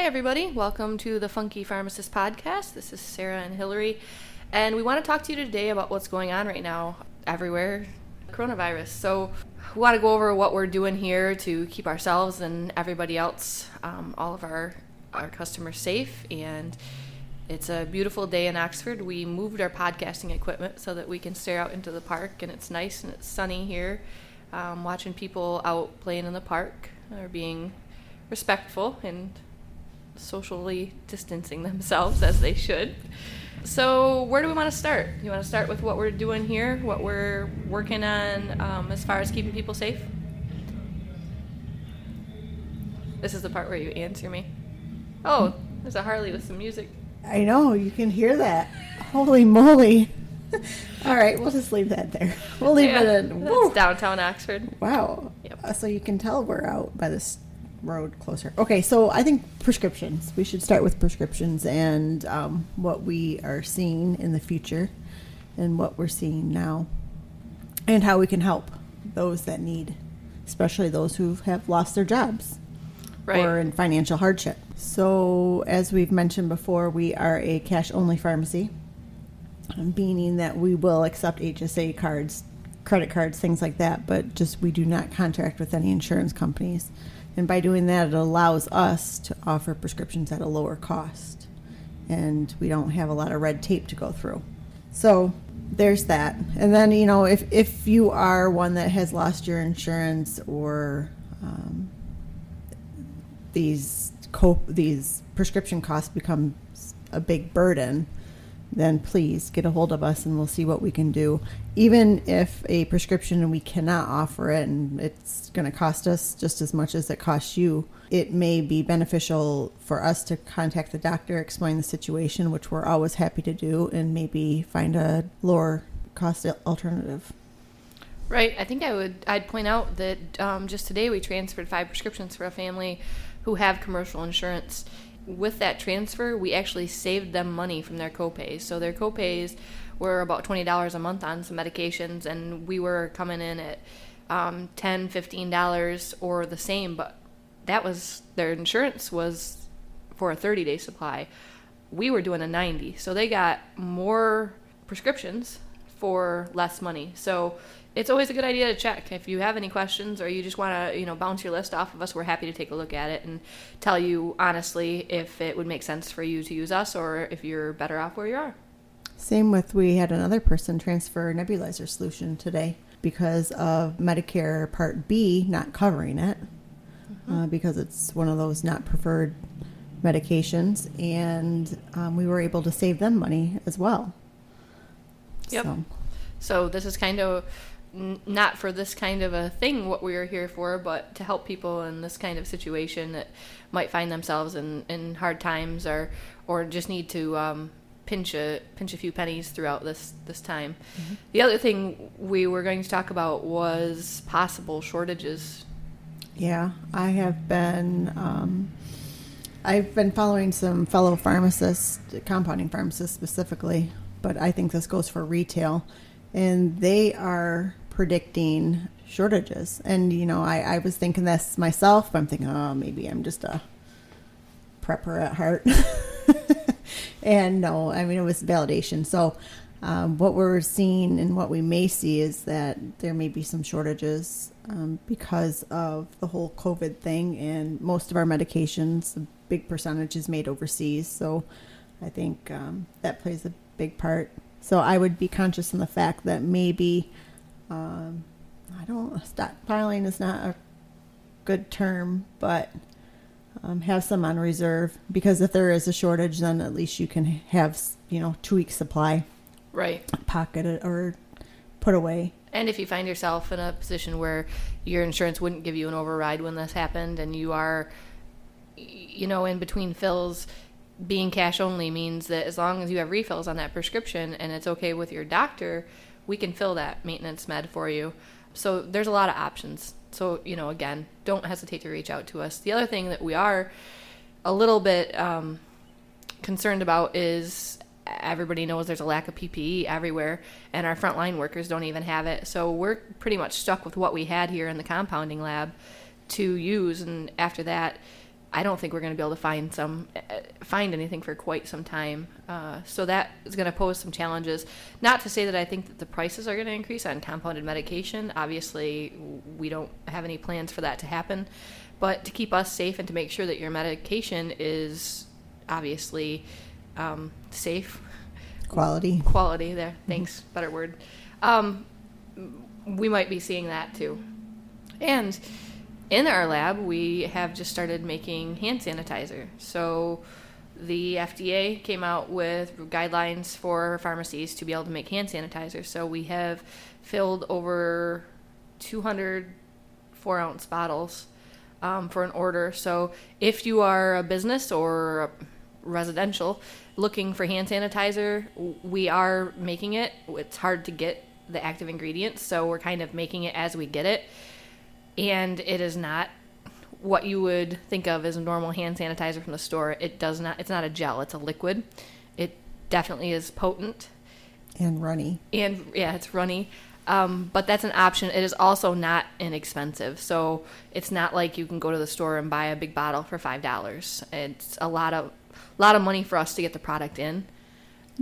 Hi, everybody. Welcome to the Funky Pharmacist Podcast. This is Sarah and Hillary, and we want to talk to you today about what's going on right now everywhere coronavirus. So, we want to go over what we're doing here to keep ourselves and everybody else, um, all of our, our customers, safe. And it's a beautiful day in Oxford. We moved our podcasting equipment so that we can stare out into the park, and it's nice and it's sunny here. Um, watching people out playing in the park or being respectful and socially distancing themselves as they should. So, where do we want to start? You want to start with what we're doing here, what we're working on um, as far as keeping people safe? This is the part where you answer me. Oh, there's a Harley with some music. I know, you can hear that. Holy moly. All right, we'll just leave that there. We'll leave Yeah, it in. that's Woo. downtown Oxford. Wow. Yep. So you can tell we're out by this road closer. Okay, so I think prescriptions. We should start with prescriptions and um, what we are seeing in the future and what we're seeing now and how we can help those that need, especially those who have lost their jobs Right. or in financial hardship. So, as we've mentioned before, we are a cash only pharmacy, meaning that we will accept HSA cards, credit cards, things like that, but just we do not contract with any insurance companies. And by doing that, it allows us to offer prescriptions at a lower cost. And we don't have a lot of red tape to go through. So, there's that. And then, you know, if, if you are one that has lost your insurance or um, these co- these prescription costs become a big burden, then please get a hold of us and we'll see what we can do. Even if a prescription and we cannot offer it and it's going to cost us just as much as it costs you, it may be beneficial for us to contact the doctor, explain the situation, which we're always happy to do, and maybe find a lower cost alternative. Right. I think I would. I'd point out that um, just today we transferred five prescriptions for a family who have commercial insurance. With that transfer, we actually saved them money from their copays. So their copays were about twenty dollars a month on some medications, and we were coming in at um, ten, fifteen dollars or the same. But that was their insurance was for a thirty day supply. We were doing a ninety, so they got more prescriptions for less money. So it's always a good idea to check if you have any questions or you just want to you know bounce your list off of us we're happy to take a look at it and tell you honestly if it would make sense for you to use us or if you're better off where you are Same with we had another person transfer a nebulizer solution today because of Medicare Part B not covering it uh, because it's one of those not preferred medications, and um, we were able to save them money as well. Yep. So, so this is kind of n- not for this kind of a thing what we are here for but to help people in this kind of situation that might find themselves in, in hard times or or just need to um, pinch a pinch a few pennies throughout this this time. The other thing we were going to talk about was possible shortages. Yeah, I have been. Um, I've been following some fellow pharmacists, compounding pharmacists specifically, but I think this goes for retail, and they are predicting shortages. And you know, I, I was thinking this myself, but I'm thinking, oh, maybe I'm just a prepper at heart. and no, I mean it was validation. So. Um, what we're seeing and what we may see is that there may be some shortages um, because of the whole COVID thing, and most of our medications, a big percentage is made overseas. So I think um, that plays a big part. So I would be conscious in the fact that maybe um, I don't stockpiling is not a good term, but um, have some on reserve because if there is a shortage, then at least you can have you know two weeks supply right pocket it or put away. And if you find yourself in a position where your insurance wouldn't give you an override when this happened and you are, you know, in between fills, being cash only means that as long as you have refills on that prescription and it's okay with your doctor, we can fill that maintenance med for you. So there's a lot of options. So, you know, again, don't hesitate to reach out to us. The other thing that we are a little bit um, concerned about is everybody knows there's a lack of PPE everywhere, and our frontline workers don't even have it. So we're pretty much stuck with what we had here in the compounding lab to use. And after that, I don't think we're going to be able to find some uh, find anything for quite some time. Uh, so that is going to pose some challenges. Not to say that I think that the prices are going to increase on compounded medication. Obviously, we don't have any plans for that to happen. But to keep us safe and to make sure that your medication is obviously um, safe, Quality. quality there. Thanks, better word. Um, we might be seeing that too. And in our lab, we have just started making hand sanitizer. So the FDA came out with guidelines for pharmacies to be able to make hand sanitizer. So we have filled over 200 four ounce bottles um, for an order. So if you are a business or a residential looking for hand sanitizer, we are making it. It's hard to get the active ingredients, so we're kind of making it as we get it. And it is not what you would think of as a normal hand sanitizer from the store. It does not. It's not a gel. It's a liquid. It definitely is potent And runny. and yeah, it's runny. Um, but that's an option. It is also not inexpensive, so it's not like you can go to the store and buy a big bottle for five dollars. It's a lot of lot of money for us to get the product in.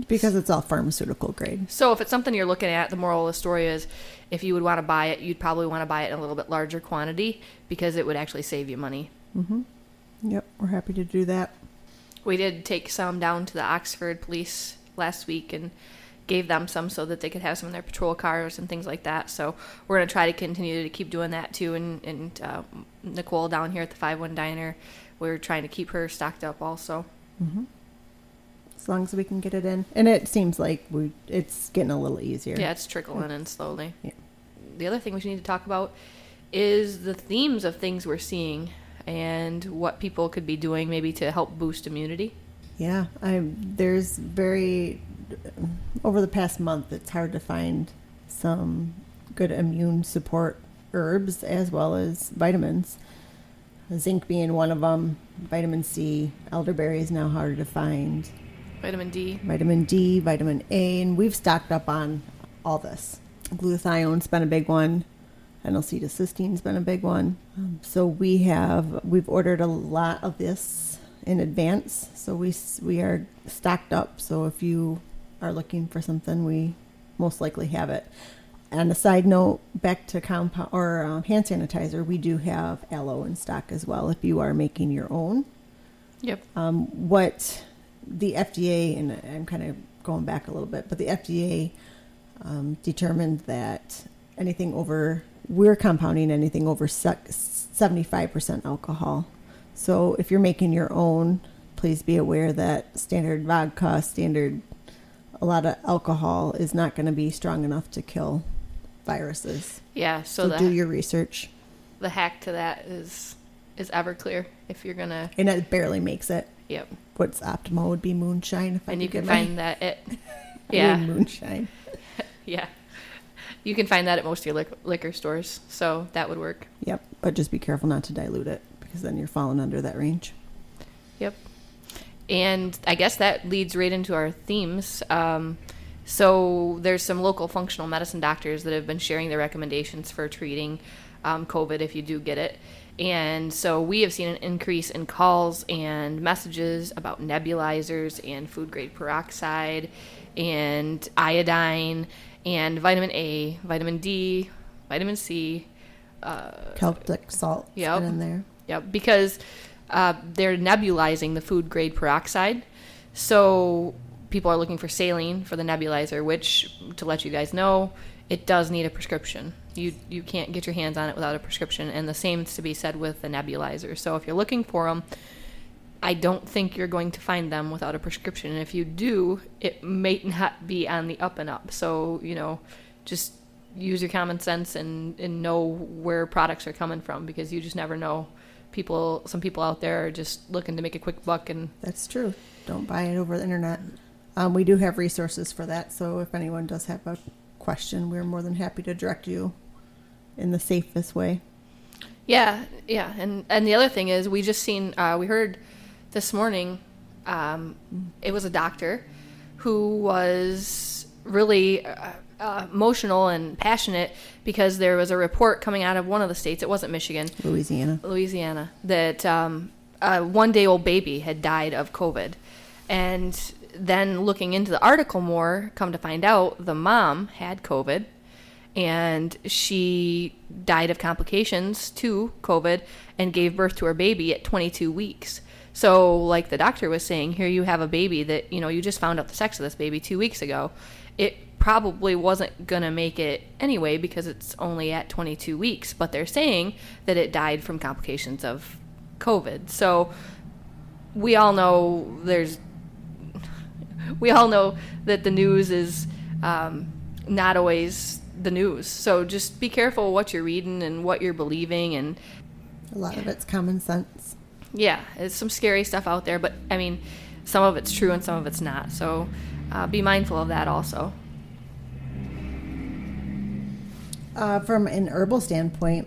Because it's all pharmaceutical grade. So if it's something you're looking at, the moral of the story is, if you would want to buy it, you'd probably want to buy it in a little bit larger quantity because it would actually save you money. Yep, we're happy to do that. We did take some down to the Oxford police last week and gave them some so that they could have some in their patrol cars and things like that. So we're going to try to continue to keep doing that too. And, and uh, Nicole down here at the 5 1 Diner, we're trying to keep her stocked up also. As long as we can get it in. And it seems like we it's getting a little easier. Yeah, it's trickling in slowly. Yeah. The other thing we need to talk about is the themes of things we're seeing and what people could be doing maybe to help boost immunity. Yeah, I there's very over the past month it's hard to find some good immune support herbs as well as vitamins. Zinc being one of them, vitamin C, elderberry is now harder to find. Vitamin D. Vitamin D, vitamin A, and we've stocked up on all this. Glutathione's been a big one. N-acetylcysteine been a big one. Um, so we have we've ordered a lot of this in advance. So we we are stocked up. So if you are looking for something, we most likely have it. And a side note, back to compound or uh, hand sanitizer, we do have aloe in stock as well. If you are making your own, Yep. um, what the FDA, and I'm kind of going back a little bit, but the FDA um, determined that anything over, we're compounding anything over 75% alcohol. So if you're making your own, please be aware that standard vodka, standard, a lot of alcohol is not going to be strong enough to kill viruses. Yeah, so, So, the, do your research. the hack to that is is Everclear if you're going to, And it barely makes it. Yep. What's optimal would be moonshine. If I And you could can get my- find that at, yeah, moonshine. yeah. You can find that at most of your liquor, liquor stores, so that would work. Yep, but just be careful not to dilute it because then you're falling under that range. Yep. And I guess that leads right into our themes. Um, so there's some local functional medicine doctors that have been sharing their recommendations for treating um, COVID if you do get it. And so we have seen an increase in calls and messages about nebulizers and food grade peroxide and iodine and vitamin A, vitamin D, vitamin C, Celtic salt Yep. in there. Yep, because uh, they're nebulizing the food grade peroxide. So people are looking for saline for the nebulizer, which, to let you guys know, it does need a prescription. You you can't get your hands on it without a prescription, and the same is to be said with the nebulizer. So if you're looking for them, I don't think you're going to find them without a prescription. And if you do, it may not be on the up and up. So, you know, just use your common sense and, and know where products are coming from because you just never know. People, some people out there are just looking to make a quick buck and That's true. Don't buy it over the internet. Um, we do have resources for that, so if anyone does have a question, we're more than happy to direct you in the safest way. Yeah, yeah, and and the other thing is, we just seen, uh, we heard this morning, um, it was a doctor who was really uh, uh, emotional and passionate because there was a report coming out of one of the states. It wasn't Michigan, Louisiana. Louisiana, that um, a one day old baby had died of COVID. And then looking into the article more, come to find out the mom had COVID and she died of complications to COVID and gave birth to her baby at 22 weeks. So, like the doctor was saying, here you have a baby that, you know, you just found out the sex of this baby two weeks ago. It probably wasn't going to make it anyway because it's only at 22 weeks, but they're saying that it died from complications of COVID. So, we all know there's, we all know that the news is um, not always the news. So just be careful what you're reading and what you're believing and a lot of it's common sense. Yeah, there's some scary stuff out there, but I mean, some of it's true and some of it's not. So uh, be mindful of that also. Uh, from an herbal standpoint,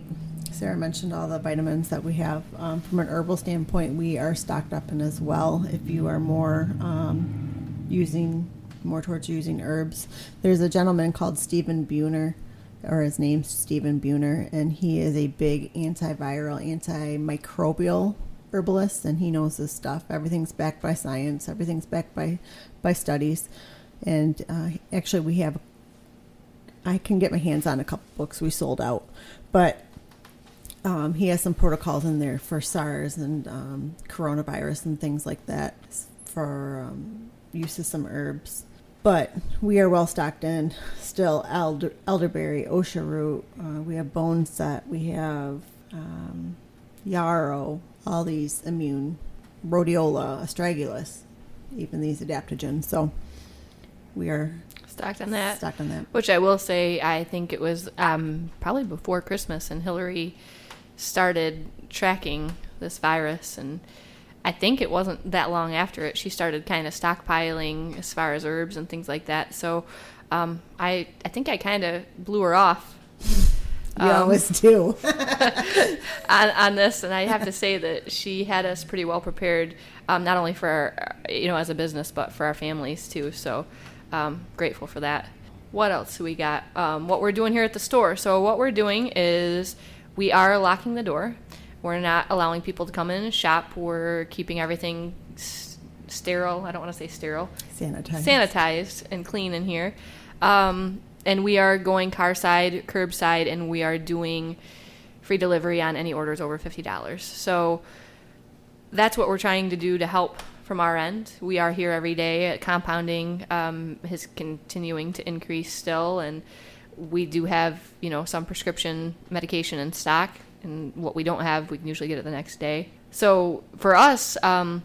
Sarah mentioned all the vitamins that we have. Um, from an herbal standpoint, we are stocked up in as well. If you are more um, using more towards using herbs. There's a gentleman called Stephen Buhner, or his name's Stephen Buhner, and he is a big antiviral, antimicrobial herbalist, and he knows this stuff. Everything's backed by science. Everything's backed by by studies, and uh, actually, we have. I can get my hands on a couple books we sold out, but um, he has some protocols in there for SARS and um, coronavirus and things like that for um, use of some herbs. But we are well stocked in still elder, elderberry, osha root. Uh, we have bone set. We have um, yarrow. All these immune, rhodiola, astragalus, even these adaptogens. So we are stocked on that. Stocked on that. Which I will say, I think it was um, probably before Christmas, and Hillary started tracking this virus and I think it wasn't that long after it she started kind of stockpiling as far as herbs and things like that. So um, I I think I kind of blew her off. You um, always do on, on this, and I have to say that she had us pretty well prepared, um, not only for our, you know as a business, but for our families too. So um, grateful for that. What else do we got? Um, what we're doing here at the store. So what we're doing is we are locking the door. We're not allowing people to come in and shop. We're keeping everything s- sterile. I don't want to say sterile. Sanitized. Sanitized and clean in here. Um, and we are going car side, curbside, and we are doing free delivery on any orders over $50. So that's what we're trying to do to help from our end. We are here every day. Compounding um, is continuing to increase still, and we do have, you know, some prescription medication in stock and what we don't have, we can usually get it the next day. So for us, um,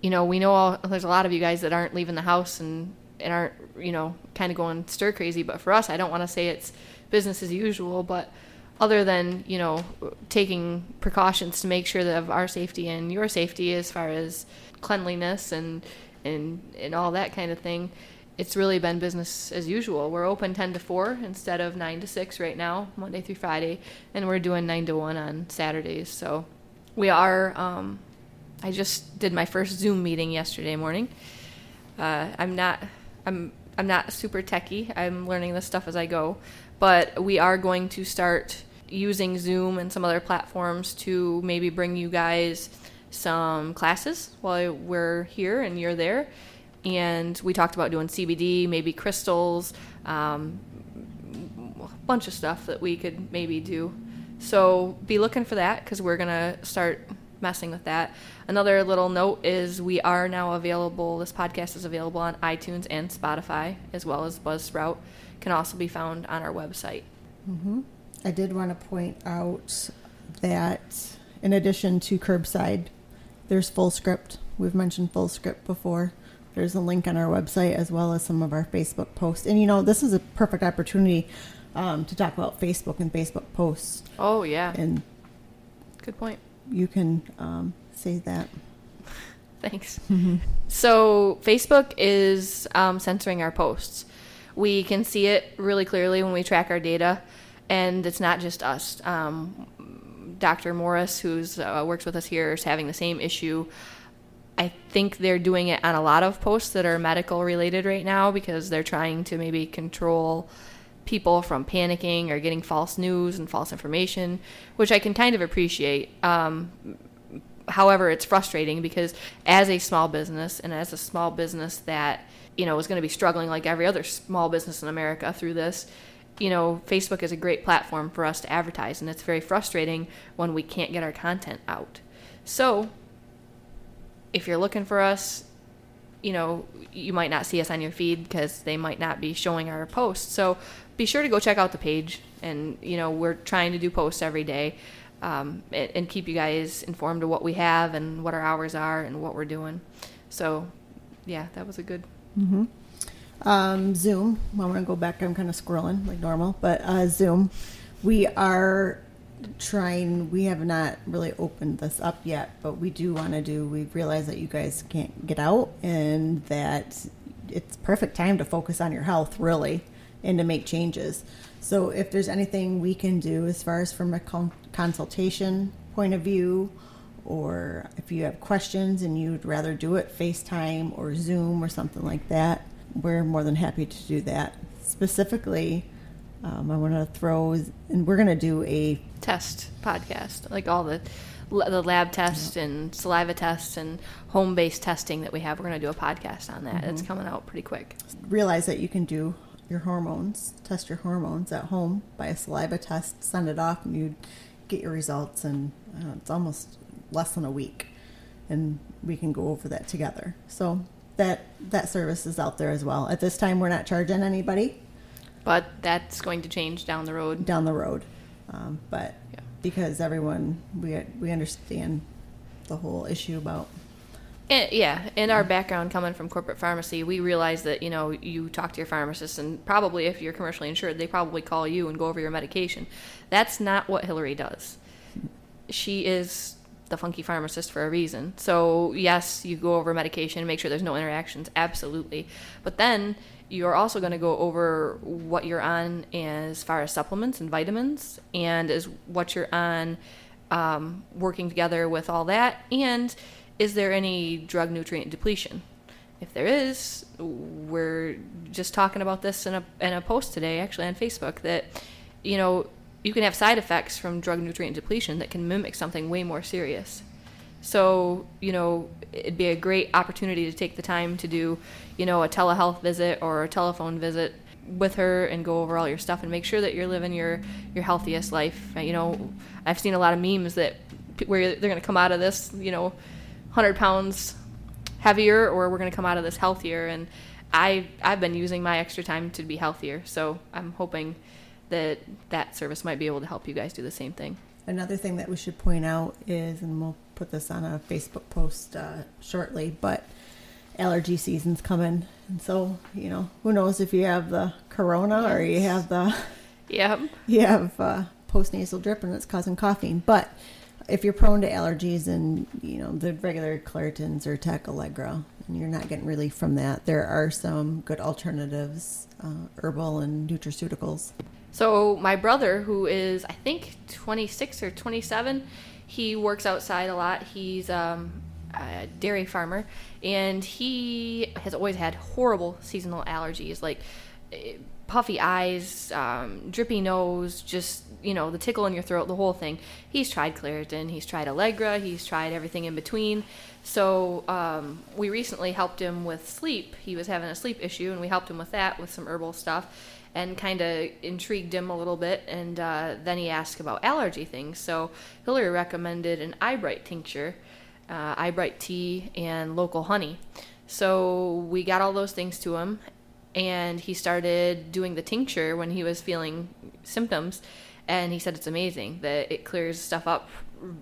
you know, we know all, there's a lot of you guys that aren't leaving the house and, and aren't, you know, kind of going stir crazy. But for us, I don't want to say it's business as usual, but other than, you know, taking precautions to make sure that of our safety and your safety as far as cleanliness and, and, and all that kind of thing, it's really been business as usual. We're open 10 to 4 instead of 9 to 6 right now, Monday through Friday, and we're doing 9 to 1 on Saturdays. So we are, um, I just did my first Zoom meeting yesterday morning. Uh, I'm not, I'm, I'm not super techy. I'm learning this stuff as I go, but we are going to start using Zoom and some other platforms to maybe bring you guys some classes while we're here and you're there and we talked about doing CBD, maybe crystals, um, a bunch of stuff that we could maybe do. So be looking for that because we're gonna start messing with that. Another little note is we are now available. This podcast is available on iTunes and Spotify as well as Buzzsprout. Can also be found on our website. Mm-hmm. I did want to point out that in addition to curbside, there's Fullscript. We've mentioned Fullscript before. There's a link on our website as well as some of our Facebook posts. And you know, this is a perfect opportunity um, to talk about Facebook and Facebook posts. Oh yeah, and good point. You can um, say that. Thanks. Mm-hmm. So Facebook is um, censoring our posts. We can see it really clearly when we track our data, and it's not just us. Um, Dr. Morris, who's uh, works with us here, is having the same issue. I think they're doing it on a lot of posts that are medical related right now because they're trying to maybe control people from panicking or getting false news and false information, which I can kind of appreciate. Um, however, it's frustrating because as a small business and as a small business that you know is going to be struggling like every other small business in America through this, you know, Facebook is a great platform for us to advertise, and it's very frustrating when we can't get our content out. So, if you're looking for us, you know, you might not see us on your feed because they might not be showing our posts. So, be sure to go check out the page, and you know, we're trying to do posts every day. Um, and, and keep you guys informed of what we have and what our hours are and what we're doing. So, yeah, that was a good Mm-hmm. Um, Zoom. I'm going to go back. I'm kind of scrolling like normal, but uh, Zoom. We are trying. We have not really opened this up yet, but we do want to do. We realize that you guys can't get out, and that it's perfect time to focus on your health, really, and to make changes. So, if there's anything we can do as far as from a con- consultation point of view, or if you have questions and you'd rather do it FaceTime or Zoom or something like that, we're more than happy to do that. Specifically, um, I want to throw, and we're going to do a test podcast, like all the the lab tests yeah. and saliva tests and home based testing that we have. We're going to do a podcast on that. Mm-hmm. It's coming out pretty quick. Realize that you can do your hormones, test your hormones at home by a saliva test, send it off, and you get your results. And uh, it's almost less than a week, and we can go over that together. So that that service is out there as well. At this time, we're not charging anybody. But that's going to change down the road. Down the road, um, but yeah. because everyone we we understand the whole issue about and, yeah, in our background coming from corporate pharmacy, we realize that you know you talk to your pharmacist, and probably if you're commercially insured, they probably call you and go over your medication. That's not what Hillary does. She is the funky pharmacist for a reason. So, yes, you go over medication, make sure there's no interactions, absolutely. But then you're also going to go over what you're on as far as supplements and vitamins, and is what you're on um, working together with all that. And is there any drug nutrient depletion? If there is, we're just talking about this in a in a post today, actually on Facebook, that you know you can have side effects from drug nutrient depletion that can mimic something way more serious. So, you know, it'd be a great opportunity to take the time to do, you know, a telehealth visit or a telephone visit with her and go over all your stuff and make sure that you're living your your healthiest life. Uh, you know, I've seen a lot of memes that where they're going to come out of this, you know, 100 pounds heavier or we're going to come out of this healthier and I I've been using my extra time to be healthier. So, I'm hoping that that service might be able to help you guys do the same thing. Another thing that we should point out is, and we'll put this on a Facebook post uh, shortly, but allergy season's coming, and so you know who knows if you have the corona yes. or you have the yeah you have uh, post nasal drip and it's causing coughing, but if you're prone to allergies and you know the regular Claritins or Tacalegra, and you're not getting relief from that, there are some good alternatives, uh, herbal and nutraceuticals. So my brother, who is I think 26 or 27, he works outside a lot. He's um, a dairy farmer, and he has always had horrible seasonal allergies, like eh, puffy eyes, um, drippy nose, just you know the tickle in your throat, the whole thing. He's tried Claritin, he's tried Allegra, he's tried everything in between. So um, we recently helped him with sleep. He was having a sleep issue, and we helped him with that with some herbal stuff and kind of intrigued him a little bit. And uh, then he asked about allergy things. So Hillary recommended an eyebright tincture, uh, eyebright tea, and local honey. So we got all those things to him, and he started doing the tincture when he was feeling symptoms. And he said it's amazing that it clears stuff up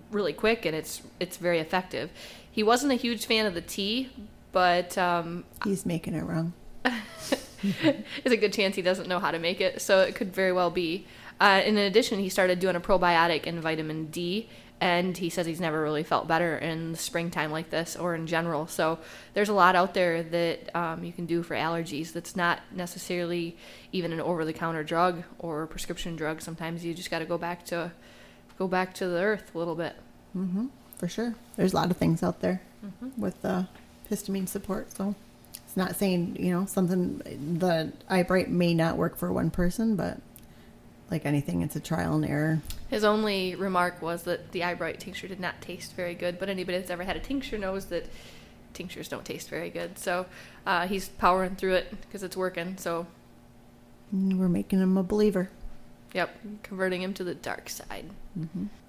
really quick and it's it's very effective. He wasn't a huge fan of the tea, but um, he's making it wrong. There's a good chance he doesn't know how to make it, so it could very well be. Uh, in addition, he started doing a probiotic and vitamin D, and he says he's never really felt better in the springtime like this or in general. So there's a lot out there that um, you can do for allergies that's not necessarily even an over-the-counter drug or a prescription drug. Sometimes you just got to go back to go back to the earth a little bit. Mm-hmm. For sure, there's a lot of things out there mm-hmm. with uh, histamine support. So not saying you know something the eyebright may not work for one person, but like anything, it's a trial and error. His only remark was that the eyebright tincture did not taste very good, but anybody that's ever had a tincture knows that tinctures don't taste very good. So uh, he's powering through it because it's working. So, we're making him a believer. yep, converting him to the dark side.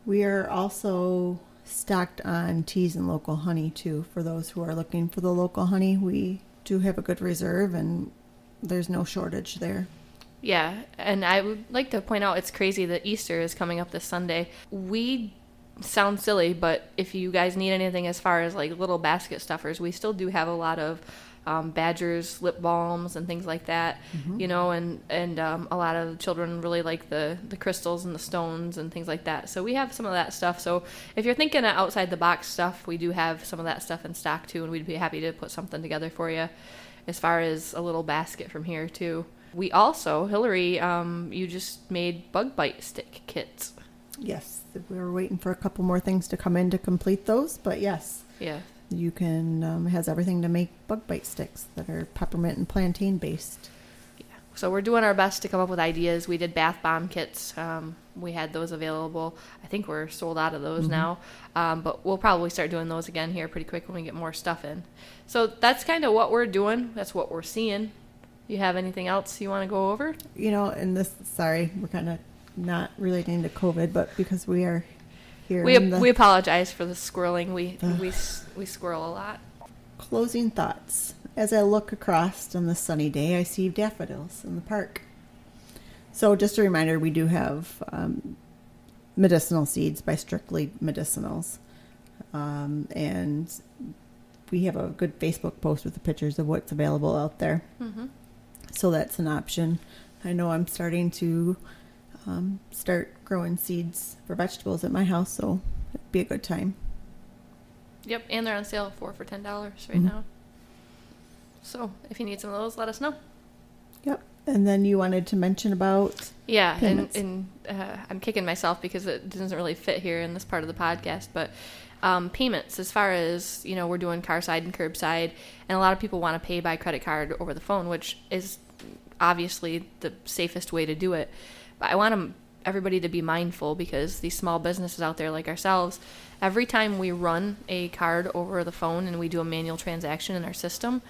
We are also stocked on teas and local honey too. For those who are looking for the local honey, we do have a good reserve, and there's no shortage there. Yeah, and I would like to point out it's crazy that Easter is coming up this Sunday. We sound silly, but if you guys need anything as far as like little basket stuffers, we still do have a lot of um, Badgers lip balms and things like that. You know, and and um, a lot of children really like the the crystals and the stones and things like that. So we have some of that stuff. So if you're thinking of outside the box stuff, we do have some of that stuff in stock too, and we'd be happy to put something together for you as far as a little basket from here too. We also, Hillary, um, you just made bug bite stick kits. Yes, we were waiting for a couple more things to come in to complete those, but yes, Yeah. You can um, has everything to make bug bite sticks that are peppermint and plantain based. Yeah. So we're doing our best to come up with ideas. We did bath bomb kits. Um, we had those available. I think we're sold out of those now, um, but we'll probably start doing those again here pretty quick when we get more stuff in. So that's kind of what we're doing. That's what we're seeing. You have anything else you want to go over? You know, and this sorry, we're kind of not relating to COVID, but because we are here We, the we apologize for the squirreling. We we we squirrel a lot. closing thoughts. As I look across on this sunny day, I see daffodils in the park. So, just a reminder we do have um, medicinal seeds by Strictly Medicinals. Um, and we have a good Facebook post with the pictures of what's available out there. Mm-hmm. So, that's an option. I know I'm starting to um, start growing seeds for vegetables at my house, so it'd be a good time. Yep, and they're on sale four for ten dollars right Mhm. now. So if you need some of those, let us know. Yep. And then you wanted to mention about Yeah, and, Payments. and uh, I'm kicking myself because it doesn't really fit here in this part of the podcast, but um, payments as far as you know, we're doing car side and curbside, and a lot of people want to pay by credit card over the phone, which is obviously the safest way to do it. But I want 'em- everybody to be mindful because these small businesses out there like ourselves, every time we run a card over the phone and we do a manual transaction in our system,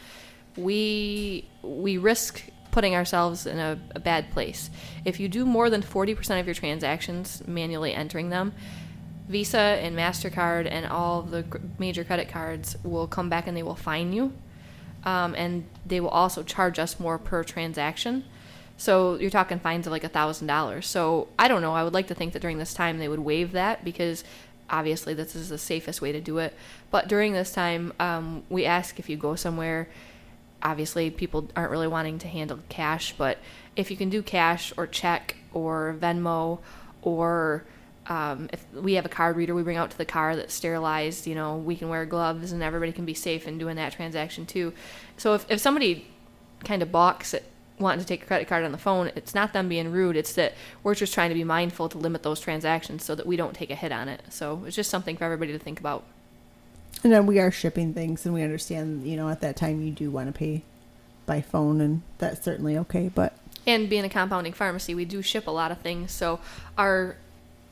we we risk putting ourselves in a, a bad place. If you do more than 40% of your transactions manually entering them, Visa and MasterCard and all the major credit cards will come back and they will fine you. Um, and they will also charge us more per transaction. So you're talking fines of like a thousand dollars. So I don't know. I would like to think that during this time they would waive that because obviously this is the safest way to do it. But during this time, um, we ask if you go somewhere. Obviously, people aren't really wanting to handle cash, but if you can do cash or check or Venmo or um, if we have a card reader we bring out to the car that's sterilized, you know, we can wear gloves and everybody can be safe in doing that transaction too. So if, if somebody kind of balks at wanting to take a credit card on the phone, it's not them being rude. It's that we're just trying to be mindful to limit those transactions so that we don't take a hit on it. So it's just something for everybody to think about. And then we are shipping things, and we understand, you know, at that time you do want to pay by phone, and that's certainly okay. But And being a compounding pharmacy, we do ship a lot of things. So our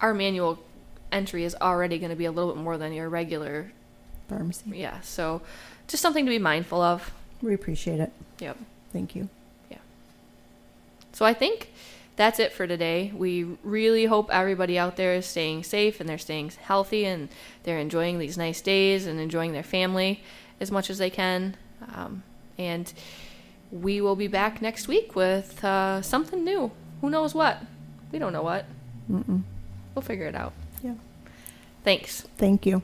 our manual entry is already going to be a little bit more than your regular. pharmacy, Yeah. So just something to be mindful of. we appreciate it. Yep. Thank you. So I think that's it for today. We really hope everybody out there is staying safe and they're staying healthy and they're enjoying these nice days and enjoying their family as much as they can. Um, and we will be back next week with uh, something new. Who knows what? We don't know what. Mm-mm. We'll figure it out. Yeah. Thanks. Thank you.